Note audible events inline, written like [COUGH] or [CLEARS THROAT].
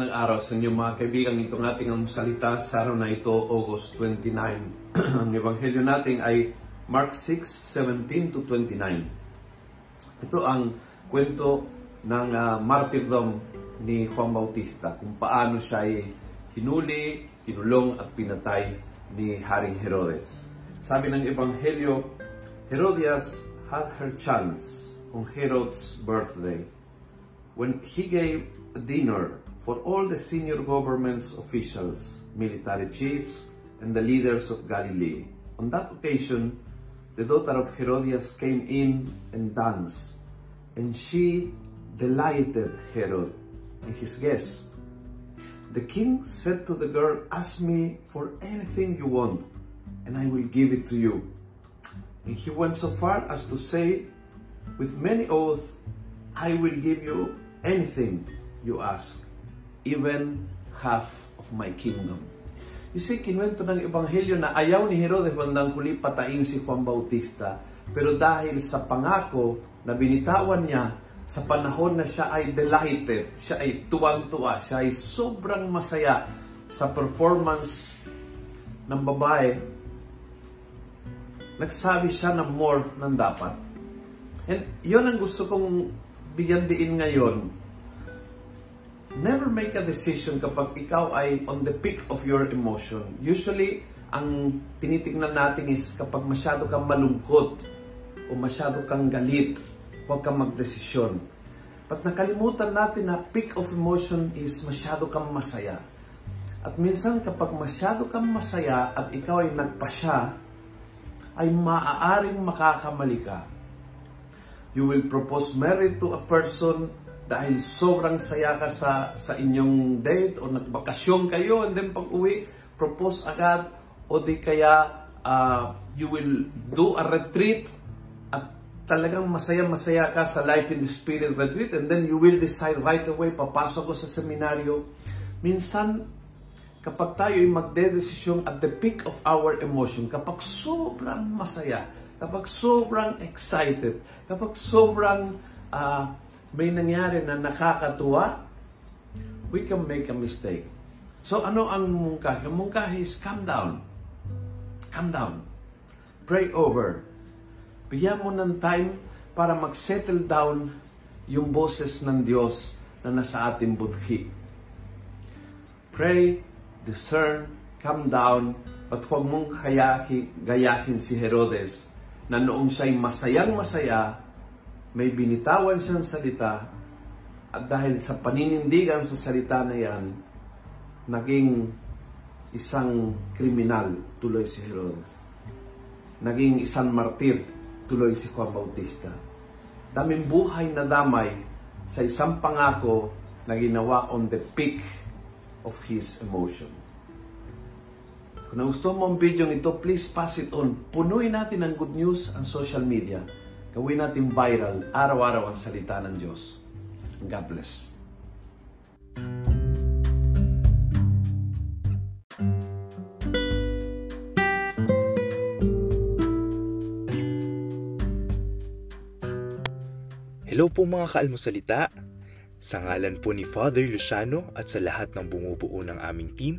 Magandang araw sa inyo mga kaibigan. Itong ating ang salita sa araw na ito, August 29. [CLEARS THROAT] ang ebanghelyo natin ay Mark 6, 17 to 29. Ito ang kwento ng uh, martyrdom ni Juan Bautista, kung paano siya ay hinuli, kinulong at pinatay ni Haring Herodes. Sabi ng ebanghelyo, Herodias had her chance on Herod's birthday when he gave a dinner for all the senior government's officials, military chiefs, and the leaders of Galilee. On that occasion, the daughter of Herodias came in and danced, and she delighted Herod and his guests. The king said to the girl, Ask me for anything you want, and I will give it to you. And he went so far as to say, with many oaths, I will give you anything you ask even half of my kingdom. You see, kinwento ng Ebanghelyo na ayaw ni Herodes bandang huli patayin si Juan Bautista, pero dahil sa pangako na binitawan niya sa panahon na siya ay delighted, siya ay tuwang-tuwa, siya ay sobrang masaya sa performance ng babae, nagsabi siya na more ng dapat. And yun ang gusto kong bigyan diin ngayon never make a decision kapag ikaw ay on the peak of your emotion. Usually, ang tinitingnan natin is kapag masyado kang malungkot o masyado kang galit, huwag kang magdesisyon. But nakalimutan natin na peak of emotion is masyado kang masaya. At minsan kapag masyado kang masaya at ikaw ay nagpasya, ay maaaring makakamali ka. You will propose marriage to a person dahil sobrang saya ka sa, sa inyong date o nagbakasyon kayo and then pag uwi, propose agad o di kaya uh, you will do a retreat at talagang masaya-masaya ka sa Life in the Spirit retreat and then you will decide right away, papasok ko sa seminaryo. Minsan, kapag tayo ay magdedesisyon at the peak of our emotion, kapag sobrang masaya, kapag sobrang excited, kapag sobrang uh, may nangyari na nakakatuwa, we can make a mistake. So ano ang mungkahi? Ang mungkahi is calm down. Calm down. Pray over. Bigyan mo ng time para mag-settle down yung boses ng Diyos na nasa ating budhi. Pray, discern, calm down, at huwag mong kayaki, gayakin si Herodes na noong siya'y masayang masaya, may binitawan siyang salita at dahil sa paninindigan sa salita na yan, naging isang kriminal tuloy si Herodes. Naging isang martir tuloy si Juan Bautista. Daming buhay na damay sa isang pangako na ginawa on the peak of his emotion. Kung nagustuhan mo ang video ito, please pass it on. Punuin natin ang good news ang social media Gawin natin viral araw-araw ang salita ng Diyos. God bless. Hello po mga kaalmosalita. Sa ngalan po ni Father Luciano at sa lahat ng bumubuo ng aming team,